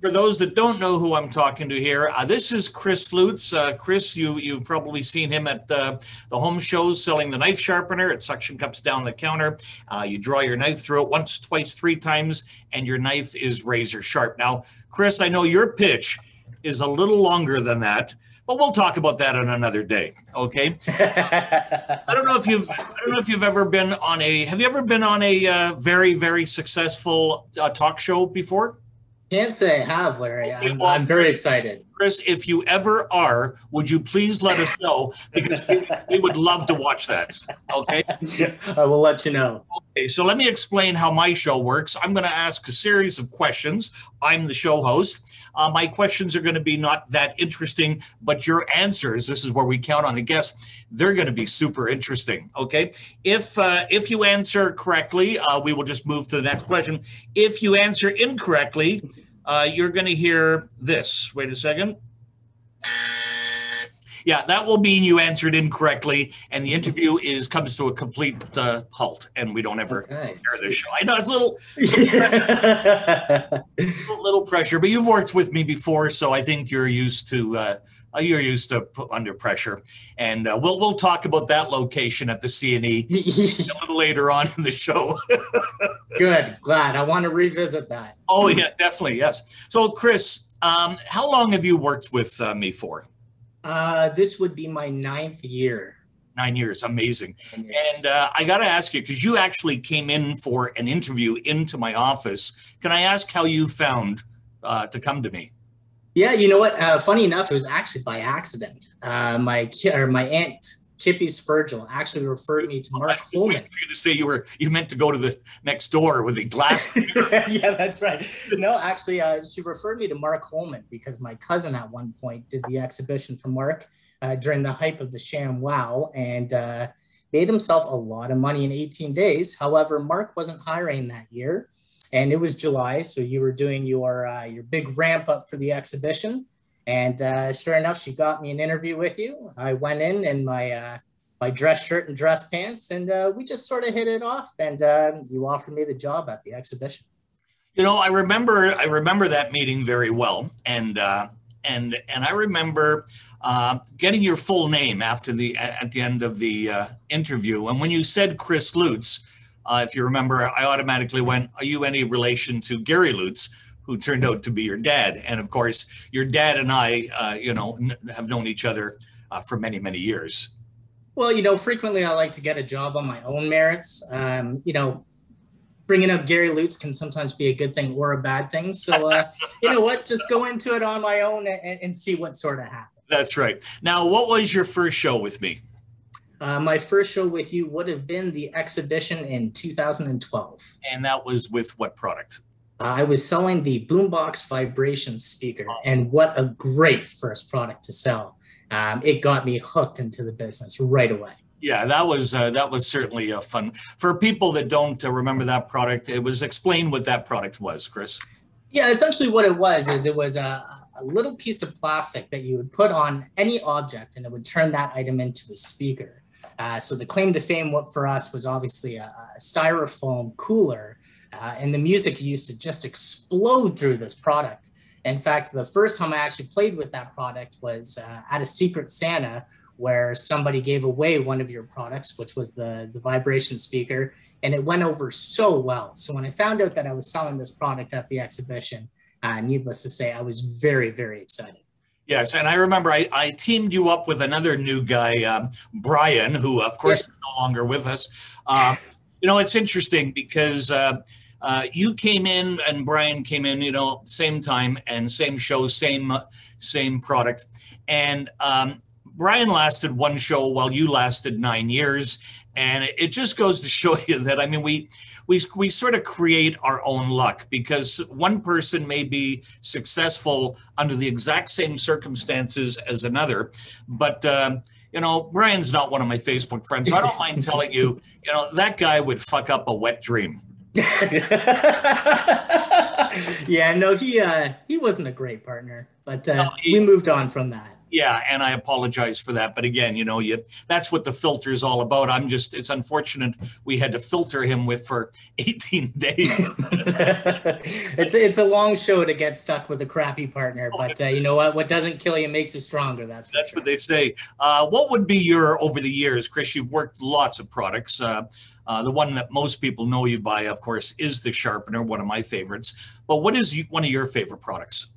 for those that don't know who I'm talking to here, uh, this is Chris Lutz. Uh, Chris, you you've probably seen him at the the home shows selling the knife sharpener. It suction cups down the counter. Uh, you draw your knife through it once, twice, three times, and your knife is razor sharp. Now, Chris, I know your pitch is a little longer than that. But we'll talk about that on another day. Okay. I don't know if you've I don't know if you've ever been on a have you ever been on a uh, very very successful uh, talk show before? Can't say I have, Larry. I'm, I'm, very excited. Chris, if you ever are, would you please let us know because we, we would love to watch that. Okay. I will let you know. Okay, so let me explain how my show works. I'm going to ask a series of questions. I'm the show host. Uh, my questions are going to be not that interesting, but your answers, this is where we count on the guests, they're going to be super interesting. Okay. If uh, if you answer correctly, uh, we will just move to the next question. If you answer incorrectly, uh, you're going to hear this. Wait a second. Yeah, that will mean you answered incorrectly, and the interview is comes to a complete uh, halt, and we don't ever okay. air this show. I know it's a little, little, little, pressure, but you've worked with me before, so I think you're used to uh, you're used to under pressure, and uh, we'll we'll talk about that location at the CNE a little later on in the show. Good, glad. I want to revisit that. Oh yeah, definitely yes. So, Chris, um, how long have you worked with uh, me for? Uh, this would be my ninth year. Nine years, amazing. Years. And uh, I got to ask you because you actually came in for an interview into my office. Can I ask how you found uh, to come to me? Yeah, you know what? Uh, funny enough, it was actually by accident. Uh, my or my aunt Kippy Spurgel actually referred me to Mark Holman. For you to say you were you meant to go to the next door with a glass. yeah, that's right. No, actually, uh, she referred me to Mark Holman because my cousin at one point did the exhibition for Mark uh, during the hype of the Sham Wow and uh, made himself a lot of money in 18 days. However, Mark wasn't hiring that year, and it was July, so you were doing your uh, your big ramp up for the exhibition. And uh, sure enough, she got me an interview with you. I went in in my uh, my dress shirt and dress pants, and uh, we just sort of hit it off. And uh, you offered me the job at the exhibition. You know, I remember I remember that meeting very well, and uh, and and I remember uh, getting your full name after the at the end of the interview. And when you said Chris Lutz, if you remember, I automatically went, "Are you any relation to Gary Lutz?" Who turned out to be your dad. And of course, your dad and I, uh, you know, n- have known each other uh, for many, many years. Well, you know, frequently I like to get a job on my own merits. Um, you know, bringing up Gary Lutz can sometimes be a good thing or a bad thing. So, uh, you know what? Just go into it on my own and, and see what sort of happens. That's right. Now, what was your first show with me? Uh, my first show with you would have been the exhibition in 2012. And that was with what product? I was selling the Boombox vibration speaker, and what a great first product to sell. Um, it got me hooked into the business right away. Yeah, that was uh, that was certainly a fun for people that don't uh, remember that product. It was explain what that product was, Chris. Yeah, essentially what it was is it was a, a little piece of plastic that you would put on any object, and it would turn that item into a speaker. Uh, so the claim to fame for us was obviously a, a styrofoam cooler uh, and the music used to just explode through this product. In fact, the first time I actually played with that product was uh, at a Secret Santa where somebody gave away one of your products, which was the, the vibration speaker, and it went over so well. So when I found out that I was selling this product at the exhibition, uh, needless to say, I was very, very excited. Yes, and I remember I, I teamed you up with another new guy, um, Brian, who of course yes. is no longer with us. Uh, you know, it's interesting because uh, uh, you came in and Brian came in, you know, same time and same show, same same product, and um, Brian lasted one show while you lasted nine years, and it just goes to show you that I mean we. We, we sort of create our own luck because one person may be successful under the exact same circumstances as another, but um, you know, Brian's not one of my Facebook friends, so I don't mind telling you, you know, that guy would fuck up a wet dream. yeah, no, he uh, he wasn't a great partner, but uh, no, he, we moved on from that. Yeah, and I apologize for that. But again, you know, you that's what the filter is all about. I'm just it's unfortunate we had to filter him with for 18 days. it's it's a long show to get stuck with a crappy partner, but uh, you know what? What doesn't kill you makes you stronger. That's that's sure. what they say. Uh, what would be your over the years, Chris? You've worked lots of products. Uh, the one that most people know you by, of course, is the sharpener, one of my favorites. But what is one of your favorite products?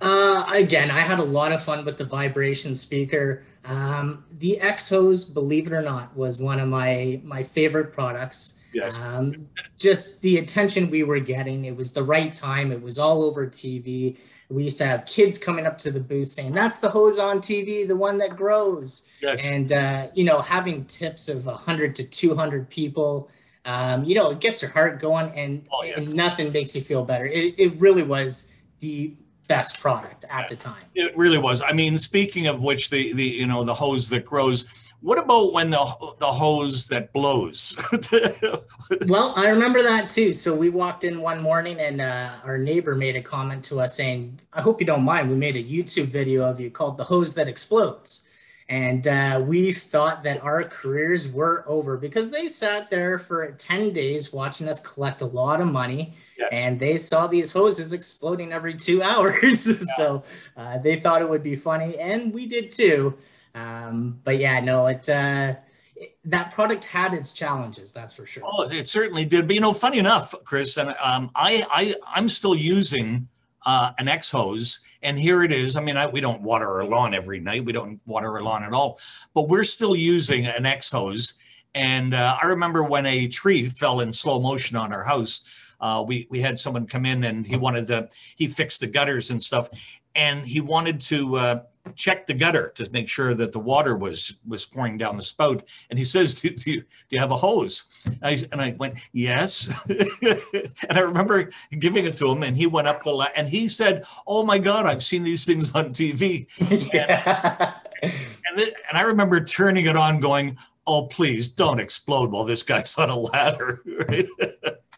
Uh, again, I had a lot of fun with the vibration speaker. Um, the X hose, believe it or not, was one of my my favorite products. Yes. Um, just the attention we were getting. It was the right time. It was all over TV. We used to have kids coming up to the booth saying, "That's the hose on TV, the one that grows." Yes. And uh, you know, having tips of 100 to 200 people, um, you know, it gets your heart going, and, Oh, yes. and nothing makes you feel better. It, it really was the best product at the time. It really was. I mean, speaking of which, the the you know the hose that grows. What about when the the hose that blows? well, I remember that too. So we walked in one morning and uh, our neighbor made a comment to us saying, I hope you don't mind. We made a YouTube video of you called The Hose That Explodes. And uh, we thought that our careers were over because they sat there for 10 days watching us collect a lot of money. yes. And they saw these hoses exploding every two hours. so uh, they thought it would be funny. And we did too. Um, but yeah, no, it, uh, it, that product had its challenges, that's for sure. Oh, it certainly did. But you know, funny enough, Chris, and um, I, I, I'm still using uh, an X hose, and here it is. I mean, I, we don't water our lawn every night. We don't water our lawn at all, but we're still using an X hose. And uh, I remember when a tree fell in slow motion on our house. Uh, we we had someone come in and he wanted to he fixed the gutters and stuff, and he wanted to uh, check the gutter to make sure that the water was was pouring down the spout. And he says, "Do, do, you, do you have a hose?" And I, and I went, "Yes." and I remember giving it to him, and he went up the la- and he said, "Oh my God, I've seen these things on TV." yeah. And th- and I remember turning it on, going, "Oh please, don't explode while this guy's on a ladder." Right?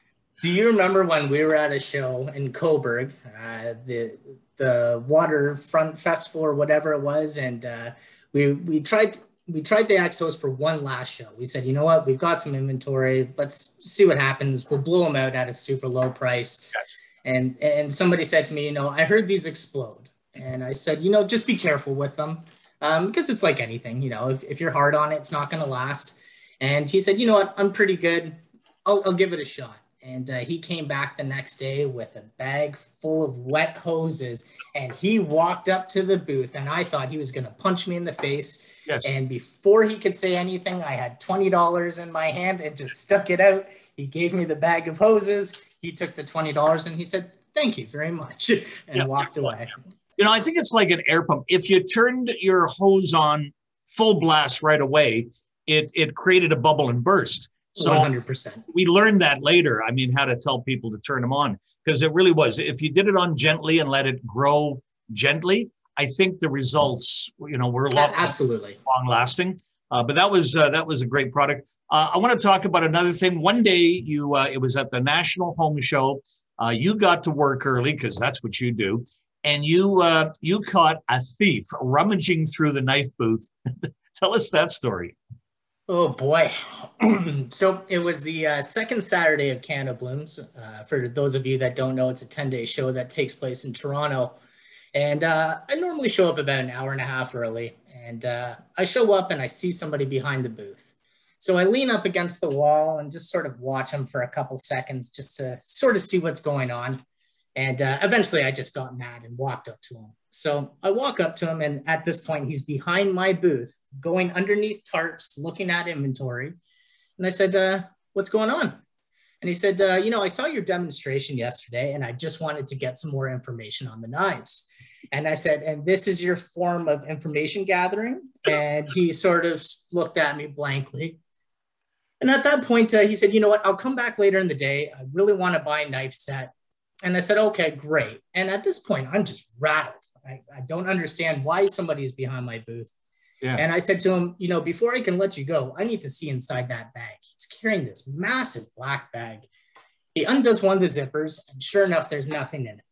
Do you remember when we were at a show in Cobourg, uh, the the waterfront festival or whatever it was, and uh, we we tried we tried the X hose for one last show. We said, you know what, we've got some inventory. Let's see what happens. We'll blow them out at a super low price. Yes. And and somebody said to me, you know, I heard these explode, and I said, you know, just be careful with them um, because it's like anything. You know, if if you're hard on it, it's not going to last. And he said, you know what, I'm pretty good. I'll, I'll give it a shot and uh, he came back the next day with a bag full of wet hoses and he walked up to the booth and i thought he was going to punch me in the face Yes. and before he could say anything i had $20 in my hand and just stuck it out he gave me the bag of hoses he took the $20 and he said thank you very much and Yeah. walked away You know, I think it's like an air pump. If you turned your hose on full blast right away, it it created a bubble and burst. So 100% we learned that later. I mean, how to tell people to turn them on because it really was. If you did it on gently and let it grow gently, I think the results, you know, were a lot absolutely long lasting. Uh, but that was uh, that was a great product. Uh, I want to talk about another thing. One day, you uh, it was at the National Home Show. Uh, you got to work early because that's what you do, and you uh, you caught a thief rummaging through the knife booth. Tell us that story. Oh boy. so it was the uh, second Saturday of Canada Blooms. Uh, for those of you that don't know, it's a 10 day show that takes place in Toronto. And uh, I normally show up about an hour and a half early. And uh, I show up and I see somebody behind the booth. So I lean up against the wall and just sort of watch them for a couple seconds just to sort of see what's going on. And uh, eventually I just got mad and walked up to him. So I walk up to him, and at this point, he's behind my booth, going underneath tarps, looking at inventory. And I said, uh, What's going on? And he said, uh, You know, I saw your demonstration yesterday, and I just wanted to get some more information on the knives. And I said, And this is your form of information gathering? And he sort of looked at me blankly. And at that point, uh, he said, You know what? I'll come back later in the day. I really want to buy a knife set. And I said, Okay, great. And at this point, I'm just rattled. I, I don't understand why somebody is behind my booth. Yeah. And I said to him, you know, before I can let you go, I need to see inside that bag. He's carrying this massive black bag. He undoes one of the zippers, and sure enough, there's nothing in it.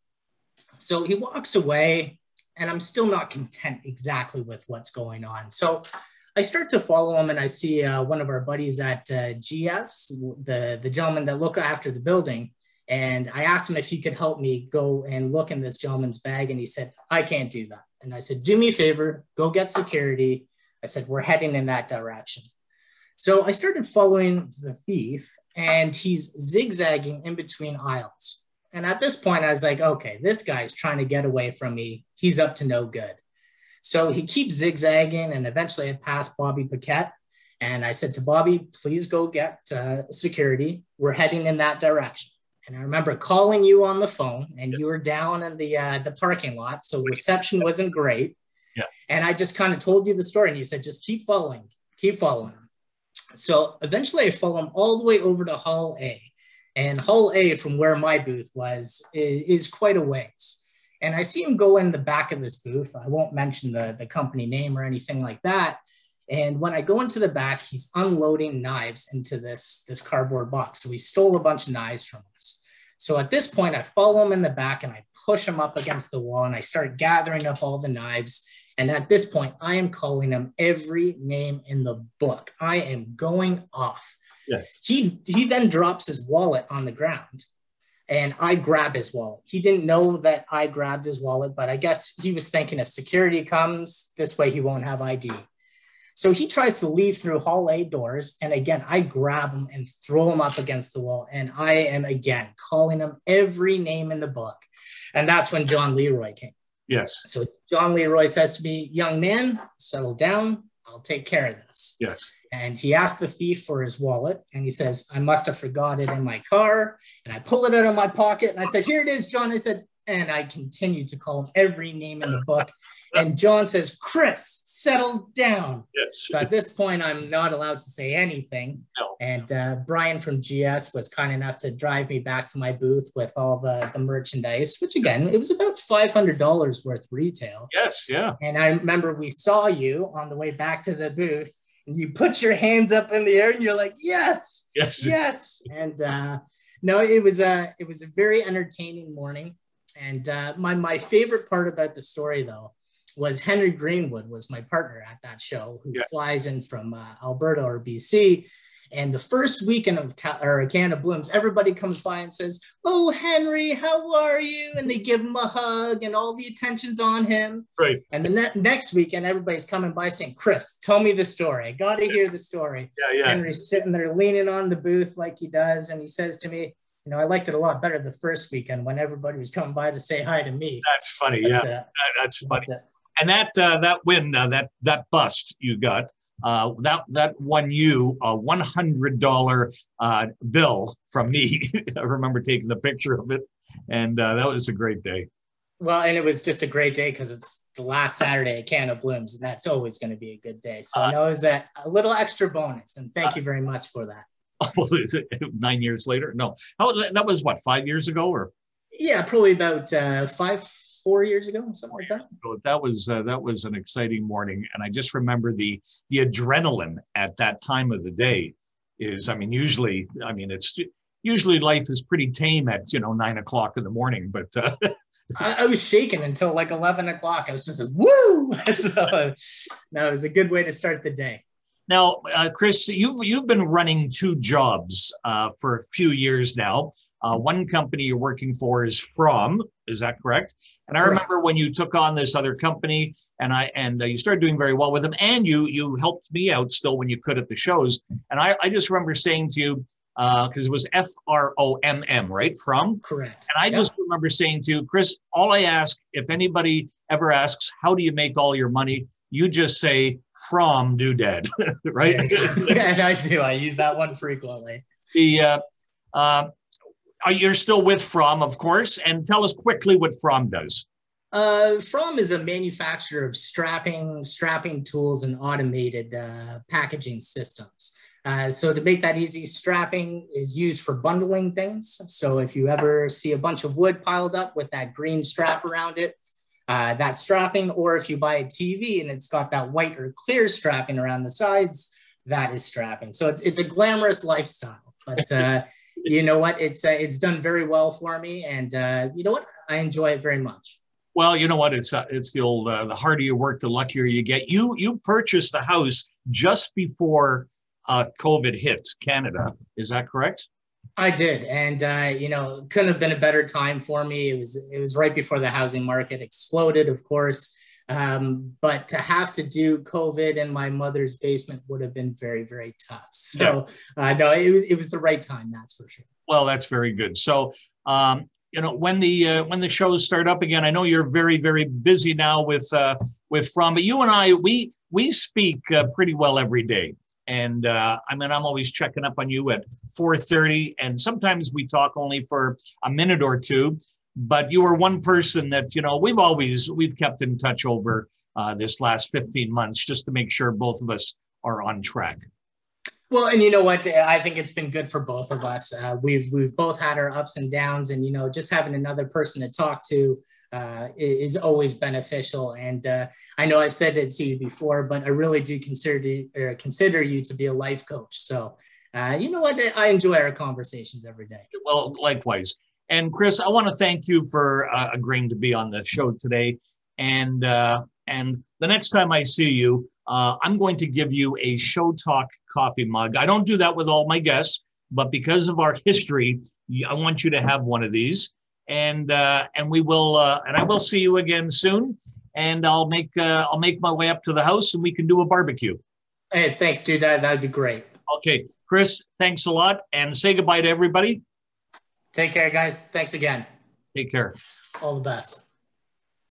So he walks away, and I'm still not content exactly with what's going on. So I start to follow him, and I see uh, one of our buddies at uh, GS, the the gentleman that look after the building. And I asked him if he could help me go and look in this gentleman's bag, and he said, "I can't do that." And I said, "Do me a favor, go get security." I said, "We're heading in that direction." So I started following the thief, and he's zigzagging in between aisles. And at this point, I was like, okay, this guy's trying to get away from me. He's up to no good. So he keeps zigzagging, and eventually I passed Bobby Paquette. And I said to Bobby, please go get uh, security. We're heading in that direction. And I remember calling you on the phone, and you were down in the uh, the parking lot, so reception wasn't great. Yeah. And I just kind of told you the story, and you said, just keep following, keep following him. So eventually, I follow him all the way over to Hall A, and Hall A, from where my booth was, is, is quite a ways. And I see him go in the back of this booth. I won't mention the, the company name or anything like that. And when I go into the back, he's unloading knives into this, this cardboard box. So he stole a bunch of knives from us. So at this point, I follow him in the back and I push him up against the wall and I start gathering up all the knives. And at this point, I am calling him every name in the book. I am going off. Yes. He he then drops his wallet on the ground and I grab his wallet. He didn't know that I grabbed his wallet, but I guess he was thinking if security comes, this way he won't have ID. So he tries to leave through Hall A doors. And again, I grab him and throw him up against the wall. And I am again calling him every name in the book. And that's when John Leroy came. Yes. So John Leroy says to me, Young man, settle down. I'll take care of this. Yes. And he asks the thief for his wallet and he says, I must have forgot it in my car. And I pull it out of my pocket and I said, Here it is, John. I said, and I continued to call him every name in the book. And John says, Chris, settle down. Yes. So at this point, I'm not allowed to say anything. No. And uh, Brian from GS was kind enough to drive me back to my booth with all the, the merchandise, which again, it was about $500 worth retail. Yes. Yeah. And I remember we saw you on the way back to the booth and you put your hands up in the air and you're like, yes, Yes. yes. And uh, no, it was a it was a very entertaining morning. And uh, my my favorite part about the story though was Henry Greenwood was my partner at that show who Yes. flies in from uh, Alberta or BC. And the first weekend of Ca- or Canada Blooms, everybody comes by and says, "Oh, Henry, how are you?" And they give him a hug, and all the attention's on him. Right. And the ne- next weekend, everybody's coming by saying, "Chris, tell me the story. I got to hear the story." Yeah. Yeah. Henry's sitting there leaning on the booth like he does, and he says to me, "You know, I liked it a lot better the first weekend when everybody was coming by to say hi to me." That's funny. But, Yeah. uh, That- That's funny. uh, And that uh, that win, uh, that that bust you got, uh, that that won you a one hundred dollar uh, bill from me. I remember taking the picture of it, and uh, that was a great day. well, and it was just a great day because it's the last Saturday at Canada Blooms, and that's always going to be a good day. So I know it was a, a little extra bonus, and thank you very much for that. Is it Nine years later? No, How, that was what five years ago, or Yeah, probably about uh, five, four years ago, something like that. so that was uh, that was an exciting morning, and I just remember the the adrenaline at that time of the day is. I mean, usually, I mean, it's usually life is pretty tame at you know nine o'clock in the morning, but uh, I, I was shaking until like 11 o'clock. I was just like, woo! so, no, it was a good way to start the day. Now, uh, Chris, you've you've been running two jobs uh, for a few years now. Uh, one company you're working for is Fromm, is that correct? And I Correct. remember when you took on this other company, and I and uh, you started doing very well with them, and you you helped me out still when you could at the shows. And I, I just remember saying to you because it was F R O M M, right? Fromm, Correct. and I Yep. just remember saying to you, Chris, all I ask, if anybody ever asks, how do you make all your money? You just say from doodad, right? and I do. I use that one frequently. the uh, uh, are you're still with Fromm, of course, and tell us quickly what Fromm does. Uh, Fromm is a manufacturer of strapping, strapping tools and automated uh, packaging systems. Uh, so to make that easy, strapping is used for bundling things. So if you ever see a bunch of wood piled up with that green strap around it, uh, that's strapping. Or if you buy a TV and it's got that white or clear strapping around the sides, that is strapping. So it's it's a glamorous lifestyle, but uh, you know what? It's uh, it's done very well for me, and uh, you know what? I enjoy it very much. Well, you know what? It's uh, it's the old uh, the harder you work, the luckier you get. You you purchased the house just before uh, COVID hit Canada. Is that correct? I did, and uh, you know, couldn't have been a better time for me. It was it was right before the housing market exploded, of course. Um, but to have to do COVID in my mother's basement would have been very, very tough. So, yeah. uh, no, it, it was the right time, that's for sure. Well, that's very good. So, um, you know, when the uh, when the shows start up again, I know you're very, very busy now with uh, with Fromm, but you and I, we we speak uh, pretty well every day. And uh, I mean, I'm always checking up on you at 4:30, and sometimes we talk only for a minute or two but you were one person that you know we've always we've kept in touch over uh, this last 15 months just to make sure both of us are on track. Well and you know what? I think it's been good for both of us. Uh, we've we've both had our ups and downs and you know just having another person to talk to uh, is always beneficial and uh, i know i've said it to you before but i really do consider uh, consider you to be a life coach so uh, you know what i enjoy our conversations every day well likewise and Chris, I want to thank you for uh, agreeing to be on the show today. And uh, and the next time I see you, uh, I'm going to give you a Show Talk coffee mug. I don't do that with all my guests, but because of our history, I want you to have one of these. And uh, and we will uh, and I will see you again soon. And I'll make uh, I'll make my way up to the house and we can do a barbecue. Hey, thanks, dude. That that'd be great. Okay, Chris, thanks a lot, and say goodbye to everybody. Take care, guys. Thanks again. Take care. All the best.